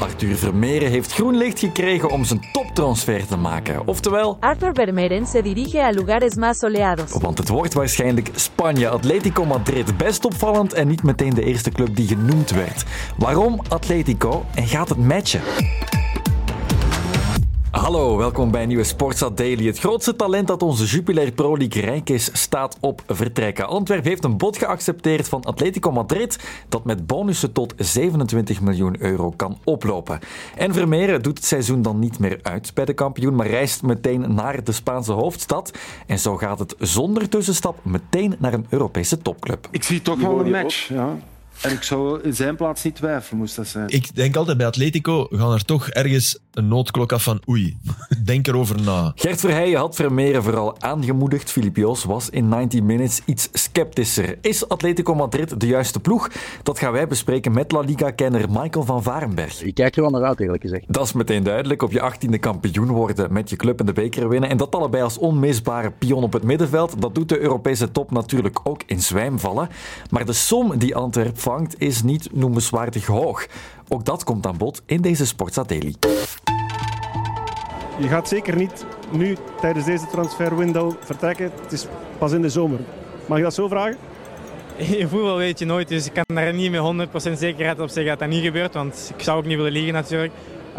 Arthur Vermeeren heeft groen licht gekregen om zijn toptransfer te maken. Oftewel... Arthur Vermeeren se dirige a lugares más soleados. Want het wordt waarschijnlijk Spanje. Atletico Madrid. Best opvallend en niet meteen de eerste club die genoemd werd. Waarom Atletico en gaat het matchen? Hallo, welkom bij een nieuwe Sportsat Daily. Het grootste talent dat onze Jupiler Pro League rijk is, staat op vertrekken. Antwerp heeft een bod geaccepteerd van Atletico Madrid dat met bonussen tot 27 miljoen euro kan oplopen. En Vermeeren doet het seizoen dan niet meer uit bij de kampioen, maar reist meteen naar de Spaanse hoofdstad. En zo gaat het zonder tussenstap meteen naar een Europese topclub. Ik zie toch wel een match, ja. En ik zou in zijn plaats niet twijfelen, moest dat zijn. Ik denk altijd bij Atletico gaan er toch ergens een noodklok af van oei, denk erover na. Gert Verheijen had Vermeeren vooral aangemoedigd. Filip Joos was in 90 Minutes iets sceptischer. Is Atletico Madrid de juiste ploeg? Dat gaan wij bespreken met La Liga-kenner Michael van Varenberg. Ik kijk er wel naar uit, eerlijk gezegd. Dat is meteen duidelijk. Op je 18e kampioen worden met je club en de beker winnen. En dat allebei als onmisbare pion op het middenveld. Dat doet de Europese top natuurlijk ook in zwijm vallen. Maar de som die Antwerp is niet noemenswaardig hoog. Ook dat komt aan bod in deze Sportsa Daily. Je gaat zeker niet nu tijdens deze transferwindow vertrekken. Het is pas in de zomer. Mag je dat zo vragen? In voetbal weet je nooit, dus ik kan daar niet met 100% zekerheid op zeggen dat dat niet gebeurt. Want ik zou ook niet willen liegen natuurlijk. Uh,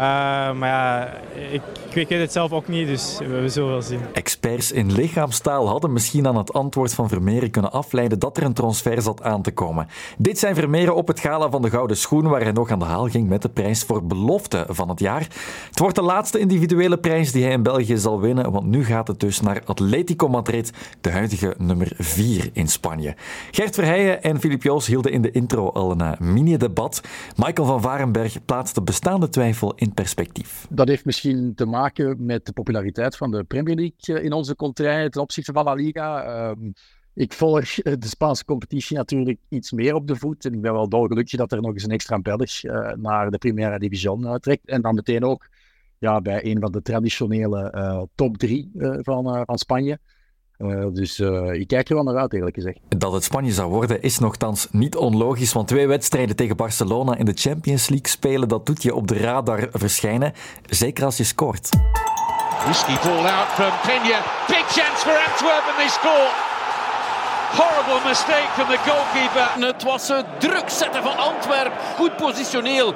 maar ja, ik, ik, weet het zelf ook niet, dus we, zullen wel zien. Experts in lichaamstaal hadden misschien aan het antwoord van Vermeeren kunnen afleiden dat er een transfer zat aan te komen. Dit zijn Vermeeren op het gala van de Gouden Schoen, waar hij nog aan de haal ging met de prijs voor belofte van het jaar. Het wordt de laatste individuele prijs die hij in België zal winnen, want nu gaat het dus naar Atletico Madrid, de huidige nummer 4 in Spanje. Gert Verheijen en Filip Joos hielden in de intro al een mini-debat. Michael van Varenberg plaatste bestaande twijfel in perspectief. Dat heeft misschien te maken met de populariteit van de Premier League in onze contraille ten opzichte van La Liga. Um, ik volg de Spaanse competitie natuurlijk iets meer op de voet. En ik ben wel dolgelukkig dat er nog eens een extra Belg uh, naar de Primera Division uh, trekt. En dan meteen ook ja, bij een van de traditionele uh, top drie van, van Spanje. Dus uh, ik kijk er wel naar uit, eerlijk gezegd. Dat het Spanje zou worden is nogthans niet onlogisch, want twee wedstrijden tegen Barcelona in de Champions League spelen, dat doet je op de radar verschijnen, zeker als je scoort. Risky ball out from Pena. Big chance for Antwerp and they score. Horrible mistake from the goalkeeper. Het was het druk zetten van Antwerp. Goed positioneel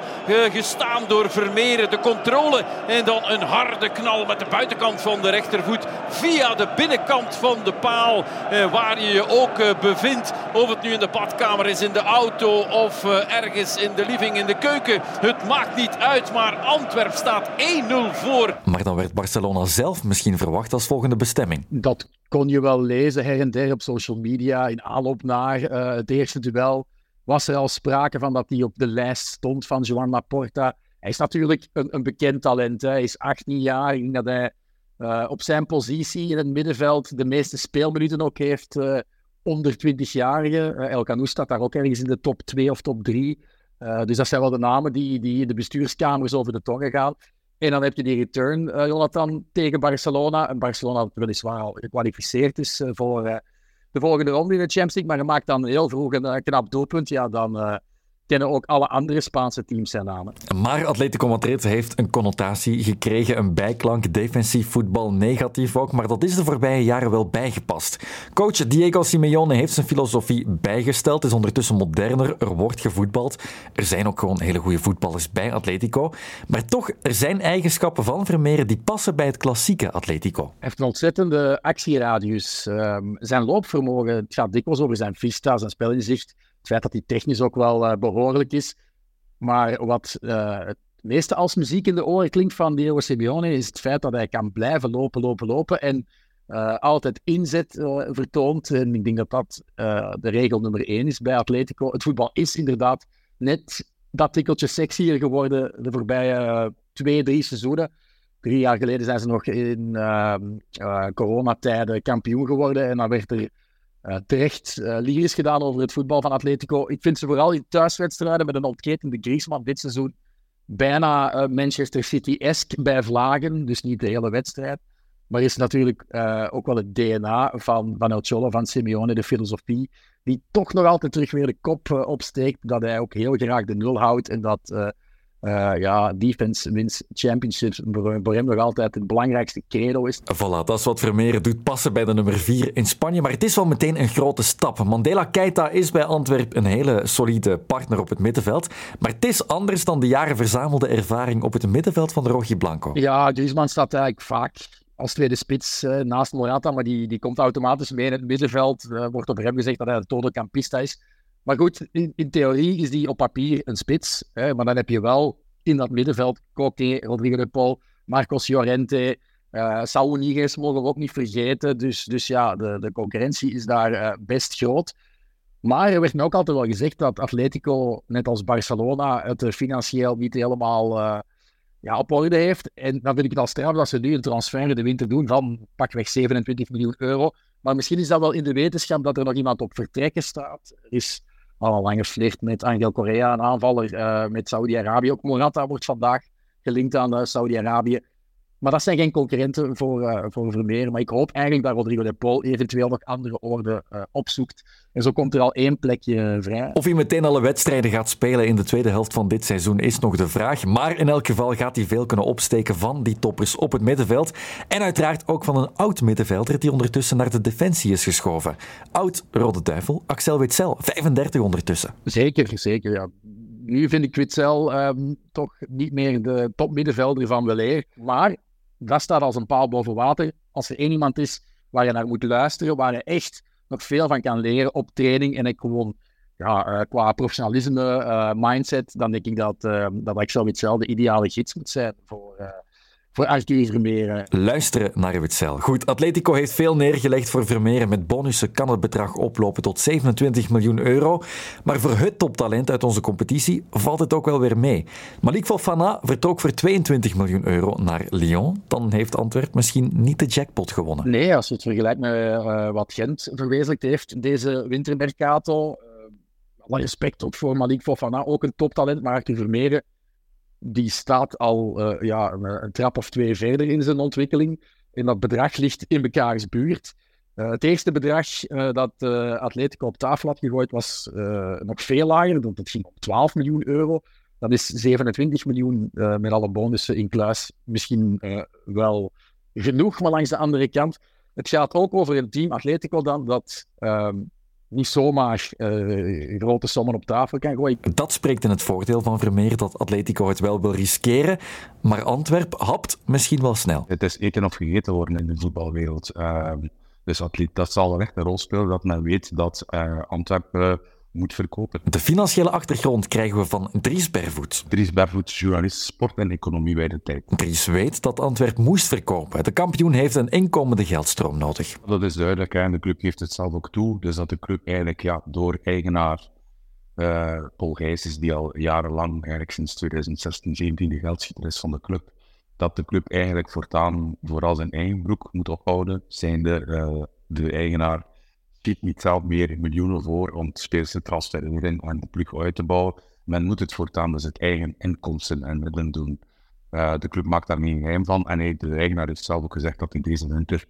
gestaan door Vermeeren. De controle en dan een harde knal met de buitenkant van de rechtervoet. Via de binnenkant van de paal eh, waar je je ook eh, bevindt. Of het nu in de badkamer is, in de auto of eh, ergens in de living, in de keuken. Het maakt niet uit, maar Antwerp staat 1-0 voor. Maar dan werd Barcelona zelf misschien verwacht als volgende bestemming. Dat kon je wel lezen her en der op social media. In aanloop naar uh, het eerste duel was er al sprake van dat hij op de lijst stond van Joan Laporta. Hij is natuurlijk een, een bekend talent. Hè. Hij is 18 jaar. Ik denk dat hij uh, op zijn positie in het middenveld de meeste speelminuten ook heeft uh, onder 20-jarigen. El Canoes staat daar ook ergens in de top 2 of top 3. dus dat zijn wel de namen die, die in de bestuurskamers over de tongen gaan. En dan heb je die return, uh, Jonathan, tegen Barcelona. En Barcelona dat weliswaar al gekwalificeerd is uh, voor uh, de volgende ronde in de Champions League. Maar je maakt dan heel vroeg een knap doelpunt. Ja, dan kennen ook alle andere Spaanse teams zijn namen. Maar Atletico Madrid heeft een connotatie gekregen, een bijklank, defensief voetbal, negatief ook, maar dat is de voorbije jaren wel bijgepast. Coach Diego Simeone heeft zijn filosofie bijgesteld, is ondertussen moderner, er wordt gevoetbald. Er zijn ook gewoon hele goede voetballers bij Atletico, maar toch, er zijn eigenschappen van Vermeer die passen bij het klassieke Atletico. Hij heeft een ontzettende actieradius. Um, zijn loopvermogen, het gaat dikwijls over zijn vista, zijn spelinzicht, het feit dat hij technisch ook wel uh, behoorlijk is. Maar wat uh, het meeste als muziek in de oren klinkt van Diego Simeone is het feit dat hij kan blijven lopen, lopen, lopen en uh, altijd inzet vertoont. En ik denk dat dat de regel nummer één is bij Atletico. Het voetbal is inderdaad net dat tikkeltje sexier geworden de voorbije twee, drie seizoenen. Drie jaar geleden zijn ze nog in coronatijden kampioen geworden en dan werd er uh, terecht uh, gedaan over het voetbal van Atletico. Ik vind ze vooral in thuiswedstrijden met een ontketende Griezmann dit seizoen bijna uh, Manchester City-esque bij vlagen. Dus niet de hele wedstrijd. Maar is natuurlijk ook wel het DNA van, van El Cholo, van Simeone, de filosofie, die toch nog altijd terug weer de kop opsteekt. Dat hij ook heel graag de nul houdt en dat Uh, ja, defense wins championships voor, hem nog altijd het belangrijkste credo is. Voilà, dat is wat Vermeer doet passen bij de nummer 4 in Spanje. Maar het is wel meteen een grote stap. Mandela Keita is bij Antwerp een hele solide partner op het middenveld. Maar het is anders dan de jaren verzamelde ervaring op het middenveld van de Rogi Blanco. Ja, Griezmann staat eigenlijk vaak als tweede spits uh, naast Morata, maar die, die komt automatisch mee in het middenveld. Uh, wordt op hem gezegd dat hij een total campista is. Maar goed, in, in, theorie is die op papier een spits. Hè, maar dan heb je wel in dat middenveld Coquet, Rodrigo de Paul, Marcos Llorente, uh, Saúl Niguez mogen we ook niet vergeten. Dus, dus ja, de, de concurrentie is daar uh, best groot. Maar er werd me ook altijd wel gezegd dat Atletico, net als Barcelona, het financieel niet helemaal uh, ja, op orde heeft. En dan vind ik het al straf dat ze nu een transfer in de winter doen van pakweg 27 miljoen euro. Maar misschien is dat wel in de wetenschap dat er nog iemand op vertrekken staat. Er is al een lange flirt met Angel Correa, een aanvaller uh, met Saudi-Arabië. Ook Morata wordt vandaag gelinkt aan uh, Saudi-Arabië. Maar dat zijn geen concurrenten voor, uh, voor Vermeer. Maar ik hoop eigenlijk dat Rodrigo de Paul eventueel nog andere orde uh, opzoekt. En zo komt er al één plekje vrij. Of hij meteen alle wedstrijden gaat spelen in de tweede helft van dit seizoen is nog de vraag. Maar in elk geval gaat hij veel kunnen opsteken van die toppers op het middenveld. En uiteraard ook van een oud middenvelder die ondertussen naar de defensie is geschoven. Oud Rode Duivel, Axel Witsel, 35 ondertussen. Zeker, zeker. Ja nu vind ik Witzel um, toch niet meer de topmiddenvelder van weleer. Maar dat staat als een paal boven water. Als er één iemand is waar je naar moet luisteren, waar je echt nog veel van kan leren op training en ik gewoon ja, uh, qua professionalisme, uh, mindset, dan denk ik dat, uh, dat Axel Witzel de ideale gids moet zijn voor, voor Arthur Vermeeren. Luisteren naar Witzel. Goed, Atletico heeft veel neergelegd voor Vermeeren. Met bonussen kan het bedrag oplopen tot 27 miljoen euro. Maar voor het toptalent uit onze competitie valt het ook wel weer mee. Malik Fofana vertrok voor 22 miljoen euro naar Lyon. Dan heeft Antwerp misschien niet de jackpot gewonnen. Nee, als je het vergelijkt met uh, wat Gent verwezenlijkt heeft deze wintermercato. Uh, alle respect ook voor Malik Fofana, ook een toptalent. Maar Arthur Vermeeren die staat al uh, ja, een, trap of twee verder in zijn ontwikkeling. En dat bedrag ligt in mekaars buurt. Uh, het eerste bedrag uh, dat Atletico op tafel had gegooid was nog veel lager. Dat, dat ging om 12 miljoen euro. Dat is 27 miljoen met alle bonussen in kluis. Misschien wel genoeg, maar langs de andere kant. Het gaat ook over een team, Atletico dan, dat ehm, niet zomaar uh, grote sommen op tafel kan gooien. Dat spreekt in het voordeel van Vermeer dat Atletico het wel wil riskeren. Maar Antwerp hapt misschien wel snel. Het is eten of gegeten worden in de voetbalwereld. Uh, dus dat zal echt een rol spelen dat men weet dat uh, Antwerpen moet verkopen. De financiële achtergrond krijgen we van Dries Bervoet. Dries Bervoet, journalist sport en economie bij de tijd. Dries weet dat Antwerp moest verkopen. De kampioen heeft een inkomende geldstroom nodig. Dat is duidelijk en de club geeft het zelf ook toe. Dus dat de club eigenlijk ja, door eigenaar uh, Paul Gijs die al jarenlang, eigenlijk sinds 2016, 17 de geldschieter is van de club, dat de club eigenlijk voortaan vooral zijn eigen broek moet ophouden, zijn de, uh, de eigenaar schiet niet zelf meer miljoenen voor om spelers te transfereren en de ploeg uit te bouwen. Men moet het voortaan dus het eigen inkomsten en middelen doen. Uh, de club maakt daar geen geheim van. En hij, de eigenaar heeft zelf ook gezegd dat in deze winter,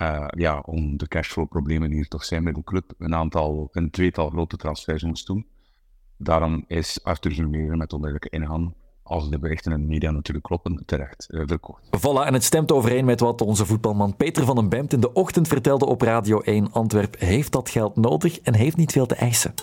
uh, ja, om de cashflow-problemen hier toch zijn met de club, een aantal, een tweetal grote transfers moest doen. Daarom is Arthur Vermeer met onduidelijke ingang als de berichten in de media natuurlijk kloppen, terecht uh, verkocht. Voilà, en het stemt overeen met wat onze voetbalman Peter van den Bemt in de ochtend vertelde op Radio 1. Antwerp heeft dat geld nodig en heeft niet veel te eisen.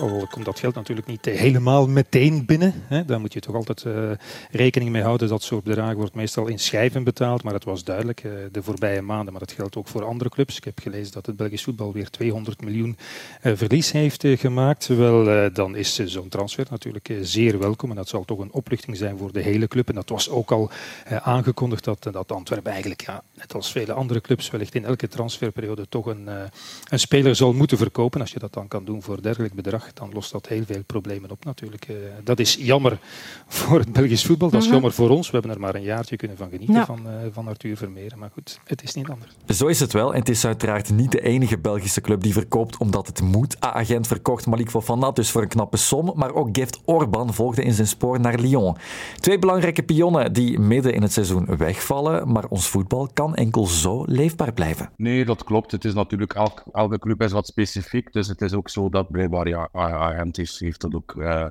Al komt dat geld natuurlijk niet helemaal meteen binnen. Hè. Daar moet je toch altijd uh, rekening mee houden. Dat soort bedragen wordt meestal in schijven betaald. Maar het was duidelijk uh, de voorbije maanden. Maar dat geldt ook voor andere clubs. Ik heb gelezen dat het Belgisch voetbal weer 200 miljoen uh, verlies heeft gemaakt. Wel, dan is zo'n transfer natuurlijk zeer welkom. En dat zal toch een opluchting zijn voor de hele club. En dat was ook al aangekondigd dat, dat Antwerpen eigenlijk, ja, net als vele andere clubs, wellicht in elke transferperiode toch een, een speler zal moeten verkopen. Als je dat dan kan doen voor dergelijk bedrag dan lost dat heel veel problemen op natuurlijk. Uh, dat is jammer voor het Belgisch voetbal, dat is mm -hmm. jammer voor ons. We hebben er maar een jaartje kunnen van genieten ja. van, uh, van Arthur Vermeer. Maar goed, het is niet anders. Zo is het wel. En het is uiteraard niet de enige Belgische club die verkoopt omdat het moet. A-agent verkocht Malik Fofana dus voor een knappe som. Maar ook Gift Orban volgde in zijn spoor naar Lyon. Twee belangrijke pionnen die midden in het seizoen wegvallen. Maar ons voetbal kan enkel zo leefbaar blijven. Nee, dat klopt. Het is natuurlijk, elke, elke club is wat specifiek. Dus het is ook zo dat blijkbaar ja, Agent heeft, heeft dat ook uh,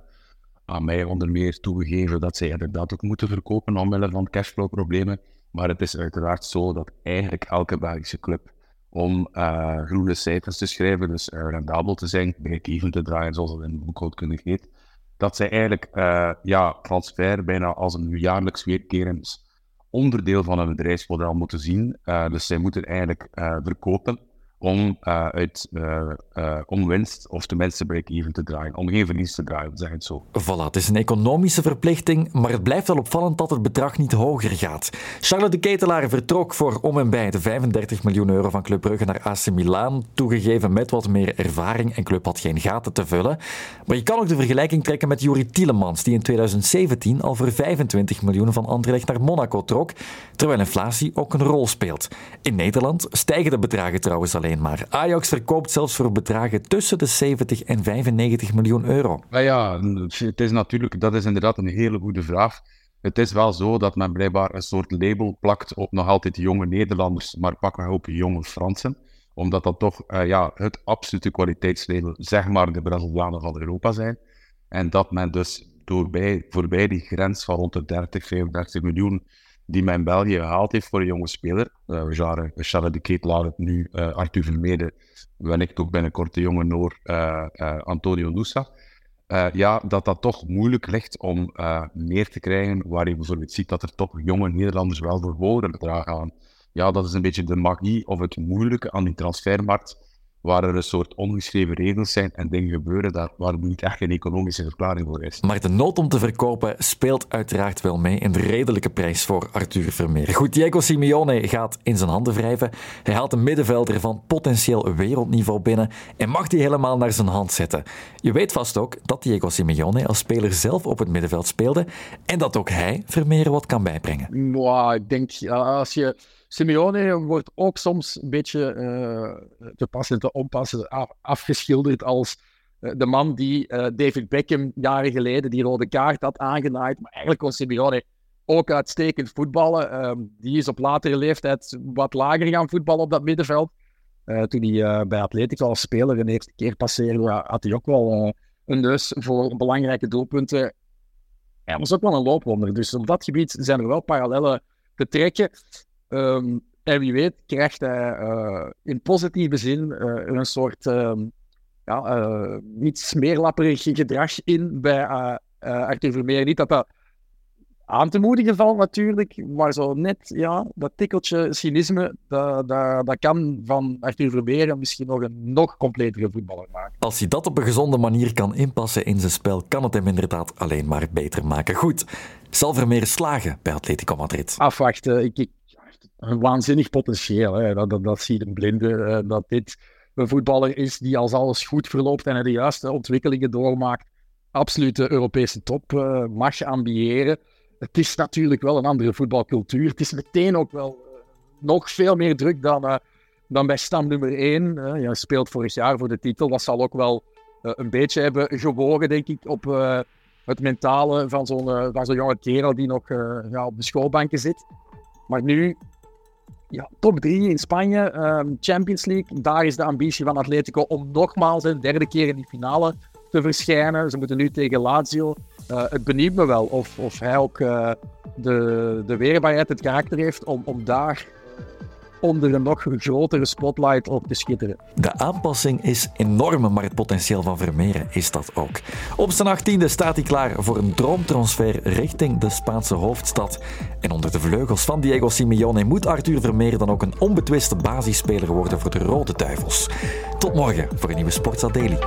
aan mij onder meer toegegeven dat zij inderdaad ook moeten verkopen omwille van cashflow-problemen. Maar het is uiteraard zo dat eigenlijk elke Belgische club om uh, groene cijfers te schrijven, dus uh, rendabel te zijn, break-even te draaien, zoals het in de boekhoudkunde heet, dat zij eigenlijk uh, ja, transfer bijna als een jaarlijks weerkerend onderdeel van een bedrijfsmodel moeten zien. dus zij moeten eigenlijk verkopen om uh, uit uh, uh, om winst of break-even te draaien, om geen verlies te draaien, zeg het zo. Voilà, het is een economische verplichting, maar het blijft wel opvallend dat het bedrag niet hoger gaat. Charlotte de Ketelaar vertrok voor om en bij de 35 miljoen euro van Club Brugge naar AC Milan, toegegeven met wat meer ervaring en Club had geen gaten te vullen. Maar je kan ook de vergelijking trekken met Juri Tielemans, die in 2017 al voor 25 miljoen van Anderlecht naar Monaco trok, terwijl inflatie ook een rol speelt. In Nederland stijgen de bedragen trouwens alleen maar. Ajax verkoopt zelfs voor bedragen tussen de 70 en 95 miljoen euro. Nou ja, het is natuurlijk, dat is inderdaad een hele goede vraag. Het is wel zo dat men blijkbaar een soort label plakt op nog altijd jonge Nederlanders, maar pakken ook jonge Fransen. Omdat dat toch uh, ja, het absolute kwaliteitslabel, zeg maar, de Brazilianen van Europa zijn. En dat men dus doorbij, voorbij die grens van rond de 30, 35 miljoen die men België gehaald heeft voor een jonge speler. Uh, Charles de Ketelaar, nu uh, Arthur Vermeerde, wellicht ook binnenkort de jonge Noor uh, Antonio Nusa. ja, dat dat toch moeilijk ligt om meer te krijgen, waar je bijvoorbeeld ziet dat er toch jonge Nederlanders wel voor bedragen gaan. Ja, dat is een beetje de magie of het moeilijke aan die transfermarkt waar er een soort ongeschreven regels zijn en dingen gebeuren daar, waar niet echt een economische verklaring voor is. Maar de nood om te verkopen speelt uiteraard wel mee in de redelijke prijs voor Arthur Vermeer. Goed, Diego Simeone gaat in zijn handen wrijven. Hij haalt een middenvelder van potentieel wereldniveau binnen en mag die helemaal naar zijn hand zetten. Je weet vast ook dat Diego Simeone als speler zelf op het middenveld speelde en dat ook hij Vermeer wat kan bijbrengen. Wow, ik denk, als je Simeone wordt ook soms een beetje uh, te passen en te onpassen afgeschilderd als uh, de man die David Beckham jaren geleden die rode kaart had aangenaaid. Maar eigenlijk kon Simeone ook uitstekend voetballen. Ehm, die is op latere leeftijd wat lager gaan voetballen op dat middenveld. toen hij bij Atletico als speler een eerste keer passeerde, had hij ook wel een neus voor belangrijke doelpunten. Hij was ook wel een loopwonder. Dus op dat gebied zijn er wel parallellen te trekken. Um, en wie weet krijgt hij uh, in positieve zin uh, een soort um, ja, uh, niet smeerlapperig gedrag in bij Arthur Vermeer. Niet dat dat aan te moedigen valt natuurlijk, maar zo net ja, dat tikkeltje cynisme, dat, dat, dat kan van Arthur Vermeer misschien nog een nog completere voetballer maken. Als hij dat op een gezonde manier kan inpassen in zijn spel, kan het hem inderdaad alleen maar beter maken. Goed, zal Vermeer slagen bij Atletico Madrid? Afwachten. Ik, ik een waanzinnig potentieel. Hè. Dat, dat, dat ziet een blinde. Uh, dat dit een voetballer is die als alles goed verloopt en de juiste ontwikkelingen doormaakt, absoluut de Europese top uh, mag ambiëren. Het is natuurlijk wel een andere voetbalcultuur. Het is meteen ook wel uh, nog veel meer druk dan, dan bij stam nummer 1. je speelt vorig jaar voor de titel. Dat zal ook wel een beetje hebben gewogen, denk ik, op het mentale van zo'n van zo'n jonge kerel die nog ja, op de schoolbanken zit. Maar nu ja, top 3 in Spanje, um, Champions League. Daar is de ambitie van Atletico om nogmaals een derde keer in die finale te verschijnen. Ze moeten nu tegen Lazio. Uh, het benieuwt me wel of, of hij ook uh, de, de weerbaarheid, het karakter heeft om, om daar onder een nog grotere spotlight op te schitteren. De aanpassing is enorm, maar het potentieel van Vermeeren is dat ook. Op zijn achttiende staat hij klaar voor een droomtransfer richting de Spaanse hoofdstad. En onder de vleugels van Diego Simeone moet Arthur Vermeer dan ook een onbetwiste basisspeler worden voor de Rode Duivels. Tot morgen voor een nieuwe Sportsa Daily.